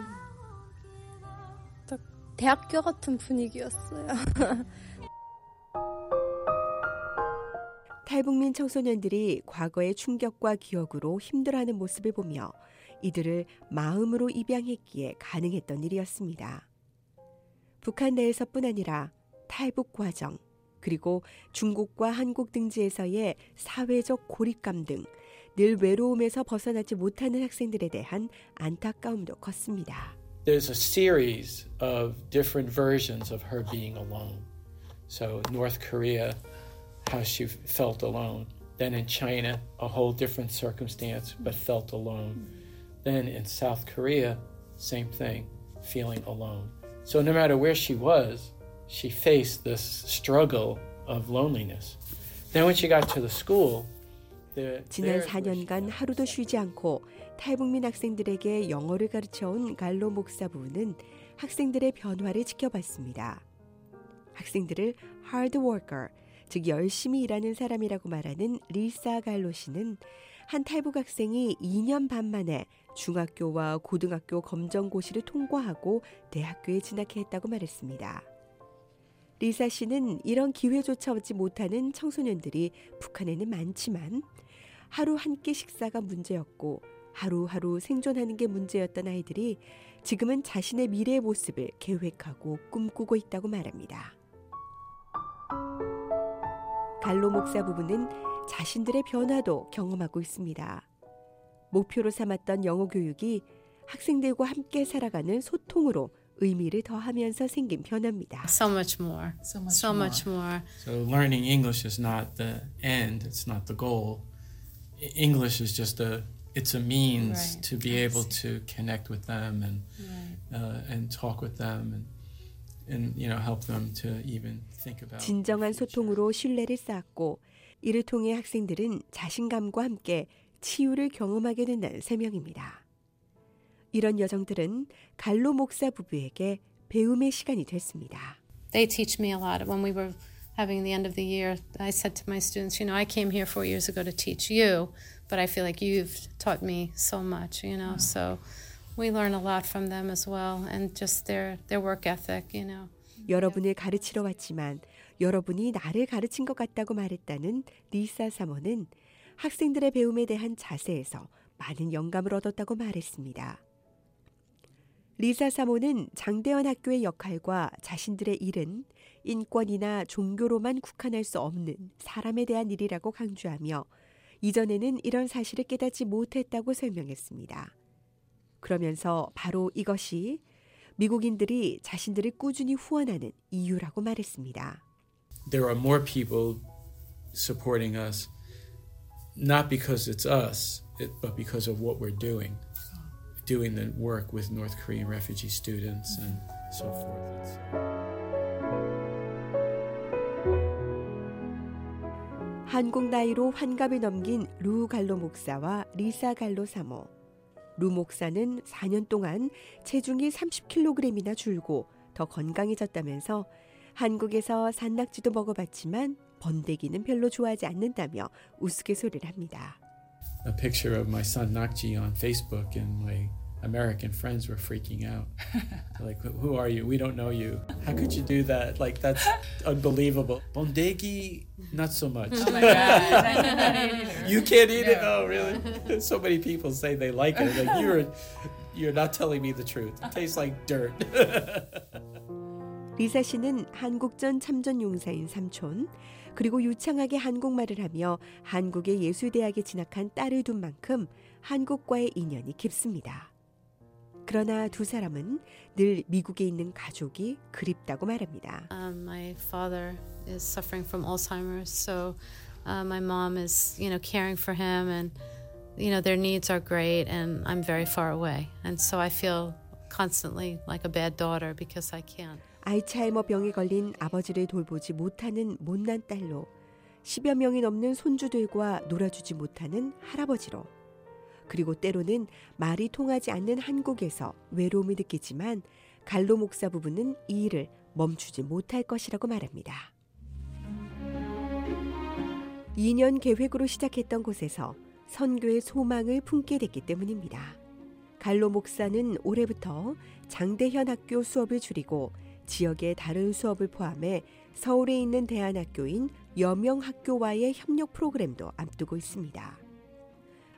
Speaker 14: 딱 대학교 같은 분위기였어요. [LAUGHS]
Speaker 10: 탈북민 청소년들이 과거의 충격과 기억으로 힘들어하는 모습을 보며 이들을 마음으로 입양했기에 가능했던 일이었습니다. 북한 내에서뿐 아니라 탈북 과정, 그리고 중국과 한국 등지에서의 사회적 고립감 등 늘 외로움에서 벗어나지 못하는 학생들에 대한 안타까움도 컸습니다.
Speaker 15: there's a series of different versions of her being alone. So, North Korea, how she felt alone. Then in China, a whole different circumstance, but felt alone. Then in South Korea, same thing, feeling alone. So, no matter where she was, she faced this struggle of loneliness. Then, when she got to the school, there,
Speaker 10: 지난
Speaker 15: there
Speaker 10: 4년간 하루도 쉬지 않고 탈북민 학생들에게 영어를 가르쳐온 갈로 목사 부부는 학생들의 변화를 지켜봤습니다. 학생들을 hard worker, 즉 열심히 일하는 사람이라고 말하는 리사 갈로 씨는 한 탈북 학생이 2년 반 만에 중학교와 고등학교 검정고시를 통과하고 대학교에 진학해 했다고 말했습니다. 리사 씨는 이런 기회조차 얻지 못하는 청소년들이 북한에는 많지만 하루 한 끼 식사가 문제였고 하루하루 생존하는 게 문제였던 아이들이 지금은 자신의 미래의 모습을 계획하고 꿈꾸고 있다고 말합니다. 갈로 목사 부부는 자신들의 변화도 경험하고 있습니다. 목표로 삼았던 영어 교육이 학생들과 함께 살아가는 소통으로 의미를 더하면서 생긴 변화입니다.
Speaker 13: So much more. So
Speaker 16: much
Speaker 13: so
Speaker 16: more.
Speaker 13: much more.
Speaker 15: So learning English is not the end, it's not the goal. E- English is just a it's a means
Speaker 16: Right.
Speaker 15: to be able to connect with them and uh, and talk with them and
Speaker 10: 진정한 소통으로 신뢰를 쌓았고 이를 통해 학생들은 자신감과 함께 치유를 경험하게 된다는 설명입니다. 이런 여정들은 갈로 목사 부부에게 배움의 시간이 됐습니다.
Speaker 13: They teach me a lot. When we were having the end of the year, I said to my students, you know, I came here four years ago to teach you, but I feel like you've taught me so much, you know. So we learn a lot from them as well, and just their their work ethic, you know.
Speaker 10: 여러분을 가르치러 왔지만 여러분이 나를 가르친 것 같다고 말했다는 리사 사모는 학생들의 배움에 대한 자세에서 많은 영감을 얻었다고 말했습니다. 리사 사모는 장대원 학교의 역할과 자신들의 일은 인권이나 종교로만 국한할 수 없는 사람에 대한 일이라고 강조하며 이전에는 이런 사실을 깨닫지 못했다고 설명했습니다. 그러면서 바로 이것이 미국인들이 자신들을 꾸준히 후원하는 이유라고 말했습니다.
Speaker 15: there are more people supporting us not because it's us but because of what we're doing doing the work with north korean refugee students and so forth
Speaker 10: 한국 나이로 환갑을 넘긴 루 갈로 목사와 리사 갈로 사모. 루 목사는 4년 동안 체중이 30kg이나 줄고 더 건강해졌다면서 한국에서 산낙지도 먹어봤지만 번데기는 별로 좋아하지 않는다며 우스갯소리를 합니다.
Speaker 15: a picture of my son nakji on facebook and my american friends were freaking out [LAUGHS] like who are you we don't know you how could you do that like that's [LAUGHS] unbelievable bondegi not so much
Speaker 16: Oh my God. I cannot eat it either. [LAUGHS]
Speaker 15: you can't eat it
Speaker 16: No.
Speaker 15: oh really so many people say they like it like you're you're not telling me the truth it tastes like dirt
Speaker 10: 리사 씨는 한국전 참전 용사인 삼촌 그리고 유창하게 한국말을 하며 한국의 예술대학에 진학한 딸을 둔 만큼 한국과의 인연이 깊습니다. 그러나 두 사람은 늘 미국에 있는 가족이 그립다고 말합니다.
Speaker 13: Um, my father is suffering from Alzheimer's, so uh, my mom is, you know, caring for him, and you know their needs are great, and I'm very far away, and so I feel constantly like a bad daughter because I can't.
Speaker 10: 알츠하이머 병에 걸린 아버지를 돌보지 못하는 못난 딸로 10여 명이 넘는 손주들과 놀아주지 못하는 할아버지로 그리고 때로는 말이 통하지 않는 한국에서 외로움을 느끼지만 갈로 목사 부부는 이 일을 멈추지 못할 것이라고 말합니다. 2년 계획으로 시작했던 곳에서 선교의 소망을 품게 됐기 때문입니다. 갈로 목사는 올해부터 장대현 학교 수업을 줄이고 지역의 다른 수업을 포함해 서울에 있는 대안학교인 여명학교와의 협력 프로그램도 앞두고 있습니다.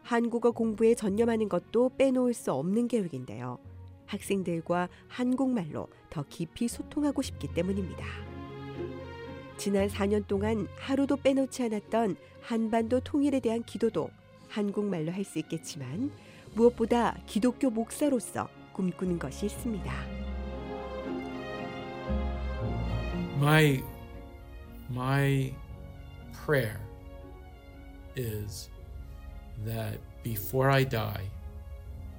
Speaker 10: 한국어 공부에 전념하는 것도 빼놓을 수 없는 계획인데요. 학생들과 한국말로 더 깊이 소통하고 싶기 때문입니다. 지난 4년 동안 하루도 빼놓지 않았던 한반도 통일에 대한 기도도 한국말로 할 수 있겠지만 무엇보다 기독교 목사로서 꿈꾸는 것이 있습니다.
Speaker 15: My my prayer is that before I die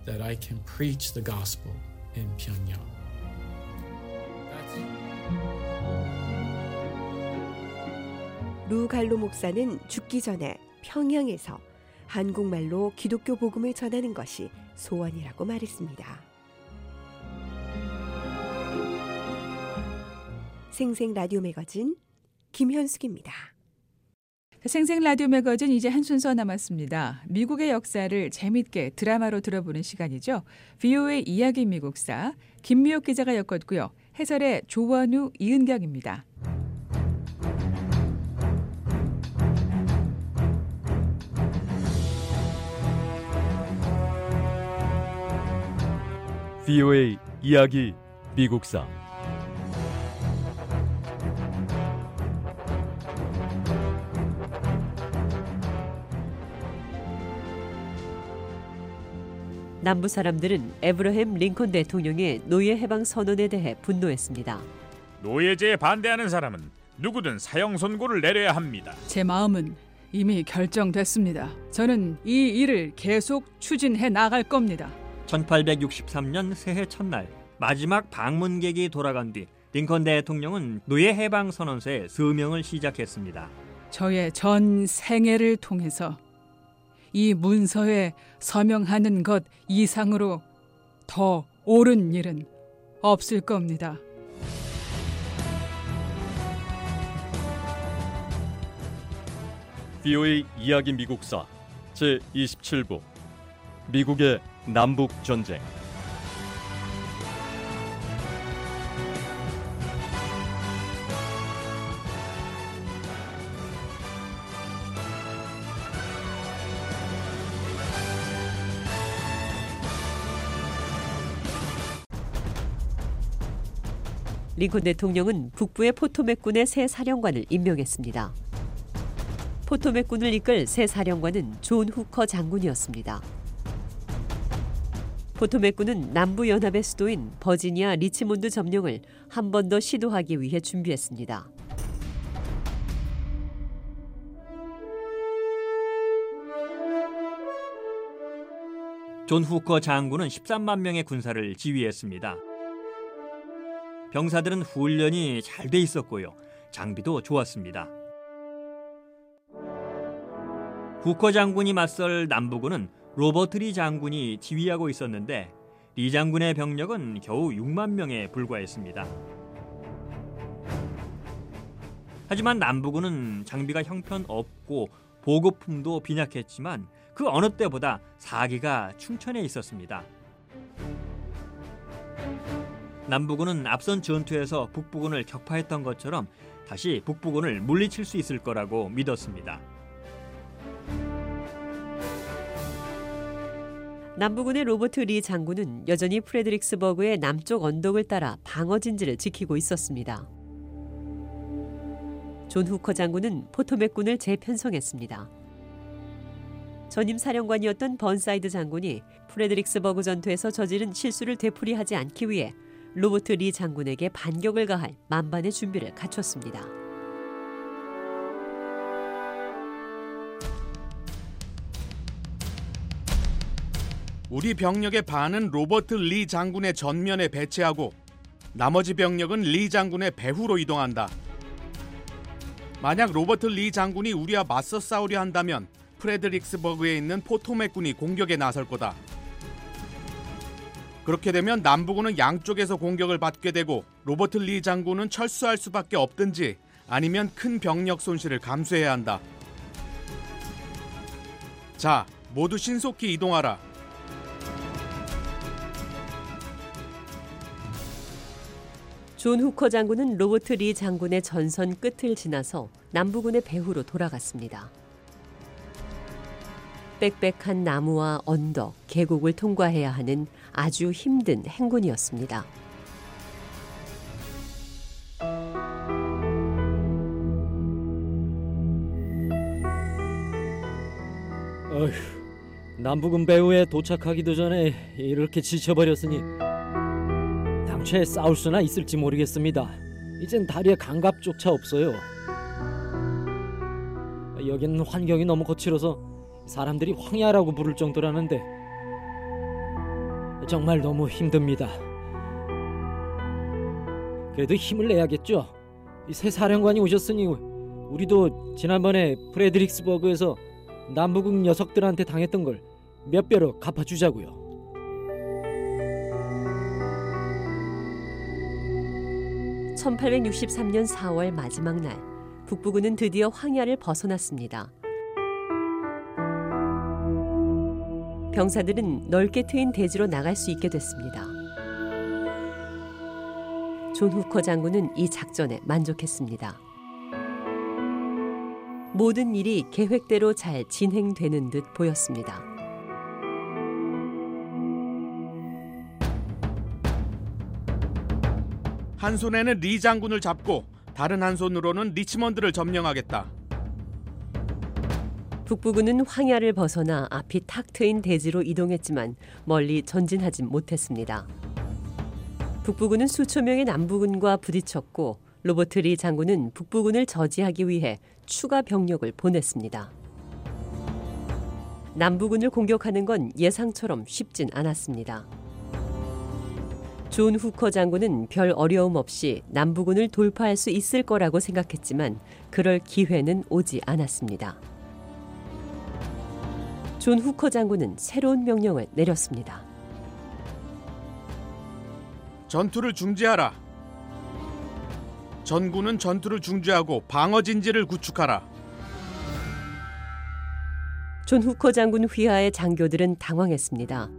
Speaker 15: that I can preach the gospel in Pyongyang.
Speaker 10: 루 갈로 목사는 죽기 전에 평양에서 한국말로 기독교 복음을 전하는 것이 소원이라고 말했습니다. 생생 라디오 매거진 김현숙입니다.
Speaker 2: 생생 라디오 매거진 이제 한 순서 남았습니다. 미국의 역사를 재밌게 드라마로 들어보는 시간이죠. VOA 이야기 미국사 김미옥 기자가 엮었고요. 해설의 조원우 이은경입니다.
Speaker 1: VOA 이야기 미국사
Speaker 5: 남부 사람들은 에브러햄 링컨 대통령의 노예 해방 선언에 대해 분노했습니다.
Speaker 17: 노예제에 반대하는 사람은 누구든 사형 선고를 내려야 합니다.
Speaker 2: 제 마음은 이미 결정됐습니다. 저는 이 일을 계속 추진해 나갈 겁니다.
Speaker 18: 1863년 새해 첫날 마지막 방문객이 돌아간 뒤 링컨 대통령은 노예 해방 선언서의 서명을 시작했습니다.
Speaker 2: 저의 전 생애를 통해서 이 문서에 서명하는 것 이상으로 더 옳은 일은 없을 겁니다.
Speaker 1: VOA 이야기 미국사 제 27부 미국의 남북 전쟁
Speaker 5: 링컨 대통령은 북부의 포토맥군의 새 사령관을 임명했습니다. 포토맥군을 이끌 새 사령관은 존 후커 장군이었습니다. 포토맥군은 남부 연합의 수도인 버지니아 리치몬드 점령을 한 번 더 시도하기 위해 준비했습니다.
Speaker 18: 존 후커 장군은 13만 명의 군사를 지휘했습니다. 병사들은 훈련이 잘 돼 있었고요. 장비도 좋았습니다. 후커 장군이 맞설 남부군은 로버트 리 장군이 지휘하고 있었는데 리 장군의 병력은 겨우 6만 명에 불과했습니다. 하지만 남부군은 장비가 형편없고 보급품도 빈약했지만 그 어느 때보다 사기가 충천해 있었습니다. 남부군은 앞선 전투에서 북부군을 격파했던 것처럼 다시 북부군을 물리칠 수 있을 거라고 믿었습니다.
Speaker 5: 남부군의 로버트 리 장군은 여전히 프레드릭스버그의 남쪽 언덕을 따라 방어 진지를 지키고 있었습니다. 존 후커 장군은 포토맥군을 재편성했습니다. 전임 사령관이었던 번사이드 장군이 프레드릭스버그 전투에서 저지른 실수를 되풀이하지 않기 위해 로버트 리 장군에게 반격을 가할 만반의 준비를 갖췄습니다.
Speaker 19: 우리 병력의 반은 로버트 리 장군의 전면에 배치하고 나머지 병력은 리 장군의 배후로 이동한다. 만약 로버트 리 장군이 우리와 맞서 싸우려 한다면 프레드릭스버그에 있는 포토맥군이 공격에 나설 거다. 그렇게 되면 남부군은 양쪽에서 공격을 받게 되고 로버트 리 장군은 철수할 수밖에 없든지 아니면 큰 병력 손실을 감수해야 한다. 자, 모두 신속히 이동하라.
Speaker 5: 존 후커 장군은 로버트 리 장군의 전선 끝을 지나서 남부군의 배후로 돌아갔습니다. 빽빽한 나무와 언덕, 계곡을 통과해야 하는 아주 힘든 행군이었습니다.
Speaker 20: 어휴, 남부군 배후에 도착하기도 전에 이렇게 지쳐버렸으니 당최 싸울 수나 있을지 모르겠습니다. 이젠 다리에 감각조차 없어요. 여기는 환경이 너무 거칠어서 사람들이 황야라고 부를 정도라는데 정말 너무 힘듭니다. 그래도 힘을 내야겠죠. 이새 사령관이 오셨으니 우리도 지난번에 프레드릭스버그에서 남부국 녀석들한테 당했던 걸 몇 배로 갚아주자고요.
Speaker 5: (1863년 4월) 마지막 날 북부군은 드디어 황야를 벗어났습니다. 병사들은 넓게 트인 대지로 나갈 수 있게 됐습니다. 존 후커 장군은 이 작전에 만족했습니다. 모든 일이 계획대로 잘 진행되는 듯 보였습니다.
Speaker 19: 한 손에는 리 장군을 잡고 다른 한 손으로는 리치먼드를 점령하겠다.
Speaker 5: 북부군은 황야를 벗어나 앞이 탁 트인 대지로 이동했지만 멀리 전진하진 못했습니다. 북부군은 수천 명의 남부군과 부딪혔고 로버트 리 장군은 북부군을 저지하기 위해 추가 병력을 보냈습니다. 남부군을 공격하는 건 예상처럼 쉽진 않았습니다. 존 후커 장군은 별 어려움 없이 남부군을 돌파할 수 있을 거라고 생각했지만 그럴 기회는 오지 않았습니다. 존 후커 장군은 새로운 명령을 내렸습니다.
Speaker 19: 전투를 중지하라. 전군은 전투를 중지하고 방어 진지를 구축하라.
Speaker 5: 존 후커 장군 휘하의 장교들은 당황했습니다.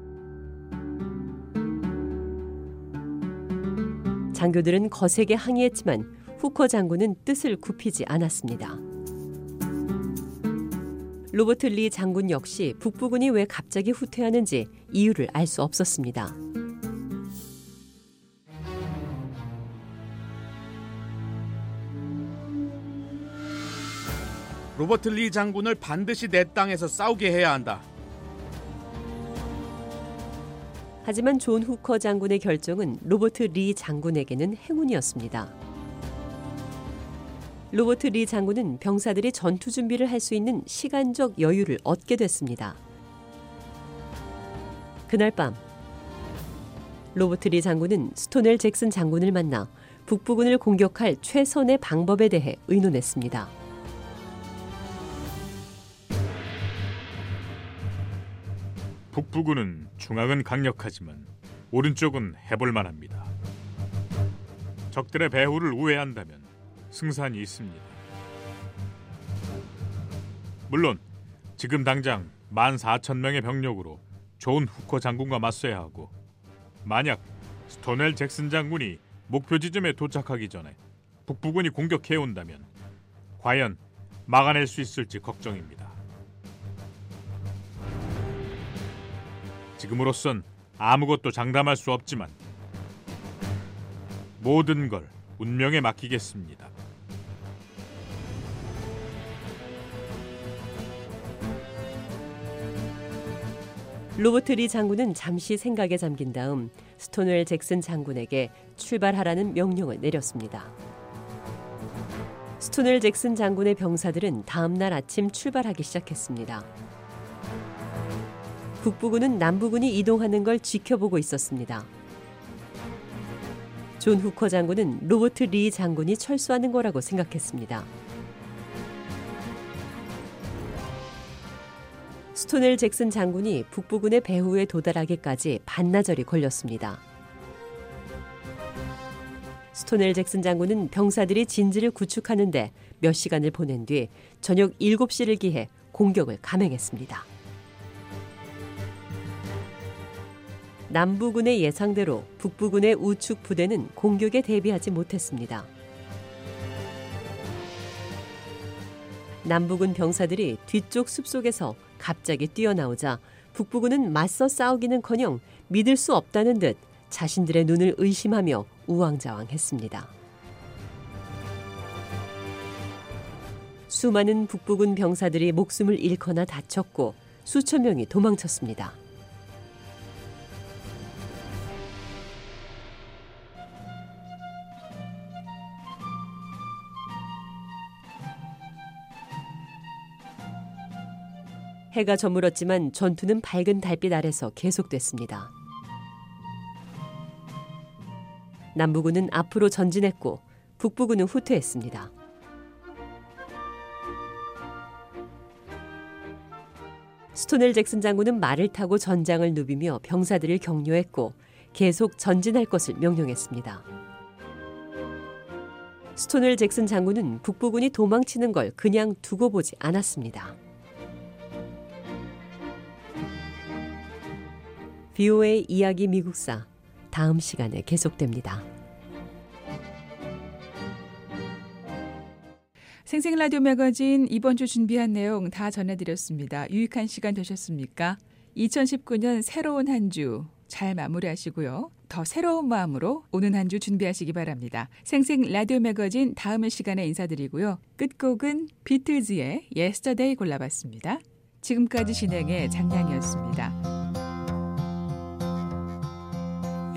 Speaker 5: 장교들은 거세게 항의했지만 후커 장군은 뜻을 굽히지 않았습니다. 로버트 리 장군 역시 북부군이 왜 갑자기 후퇴하는지 이유를 알 수 없었습니다.
Speaker 19: 로버트 리 장군을 반드시 내 땅에서 싸우게 해야 한다.
Speaker 5: 하지만 존 후커 장군의 결정은 로버트 리 장군에게는 행운이었습니다. 로버트 리 장군은 병사들이 전투 준비를 할 수 있는 시간적 여유를 얻게 됐습니다. 그날 밤 로버트 리 장군은 스톤웰 잭슨 장군을 만나 북부군을 공격할 최선의 방법에 대해 의논했습니다.
Speaker 17: 북부군은 중앙은 강력하지만 오른쪽은 해볼 만합니다. 적들의 배후를 우회한다면 승산이 있습니다. 물론 지금 당장 14,000명의 병력으로 존 후커 장군과 맞서야 하고 만약 스톤웰 잭슨 장군이 목표 지점에 도착하기 전에 북부군이 공격해 온다면 과연 막아낼 수 있을지 걱정입니다. 지금으로선 아무것도 장담할 수 없지만 모든 걸 운명에 맡기겠습니다.
Speaker 5: 로버트 리 장군은 잠시 생각에 잠긴 다음 스토넬 잭슨 장군에게 출발하라는 명령을 내렸습니다. 스톤웰 잭슨 장군의 병사들은 다음 날 아침 출발하기 시작했습니다. 북부군은 남부군이 이동하는 걸 지켜보고 있었습니다. 존 후커 장군은 로버트 리 장군이 철수하는 거라고 생각했습니다. 스톤웰 잭슨 장군이 북부군의 배후에 도달하기까지 반나절이 걸렸습니다. 스토넬 잭슨 장군은 병사들이 진지를 구축하는데 몇 시간을 보낸 뒤 저녁 7시를 기해 공격을 감행했습니다. 남부군의 예상대로 북부군의 우측 부대는 공격에 대비하지 못했습니다. 남부군 병사들이 뒤쪽 숲속에서 갑자기 뛰어나오자 북부군은 맞서 싸우기는커녕 믿을 수 없다는 듯 자신들의 눈을 의심하며 우왕좌왕했습니다. 수많은 북부군 병사들이 목숨을 잃거나 다쳤고 수천 명이 도망쳤습니다. 해가 저물었지만 전투는 밝은 달빛 아래서 계속됐습니다. 남부군은 앞으로 전진했고 북부군은 후퇴했습니다. 스토넬 잭슨 장군은 말을 타고 전장을 누비며 병사들을 격려했고 계속 전진할 것을 명령했습니다. 스토넬 잭슨 장군은 북부군이 도망치는 걸 그냥 두고 보지 않았습니다. VOA 이야기 미국사 다음 시간에 계속됩니다.
Speaker 2: 생생 라디오 매거진 이번 주 준비한 내용 다 전해드렸습니다. 유익한 시간 되셨습니까? 2019년 새로운 한 주 잘 마무리하시고요. 더 새로운 마음으로 오는 한 주 준비하시기 바랍니다. 생생 라디오 매거진 다음 시간에 인사드리고요. 끝곡은 비틀즈의 Yesterday 골라봤습니다. 지금까지 진행의 장량이었습니다.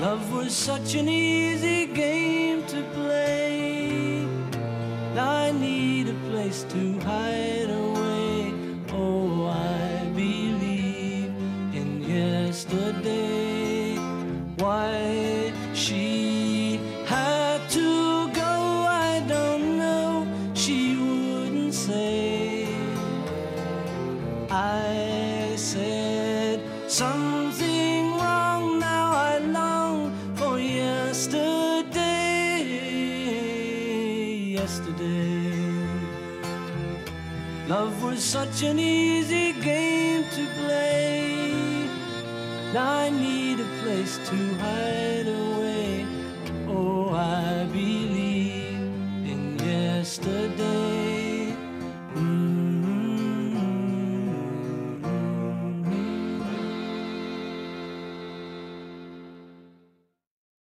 Speaker 9: love was such an easy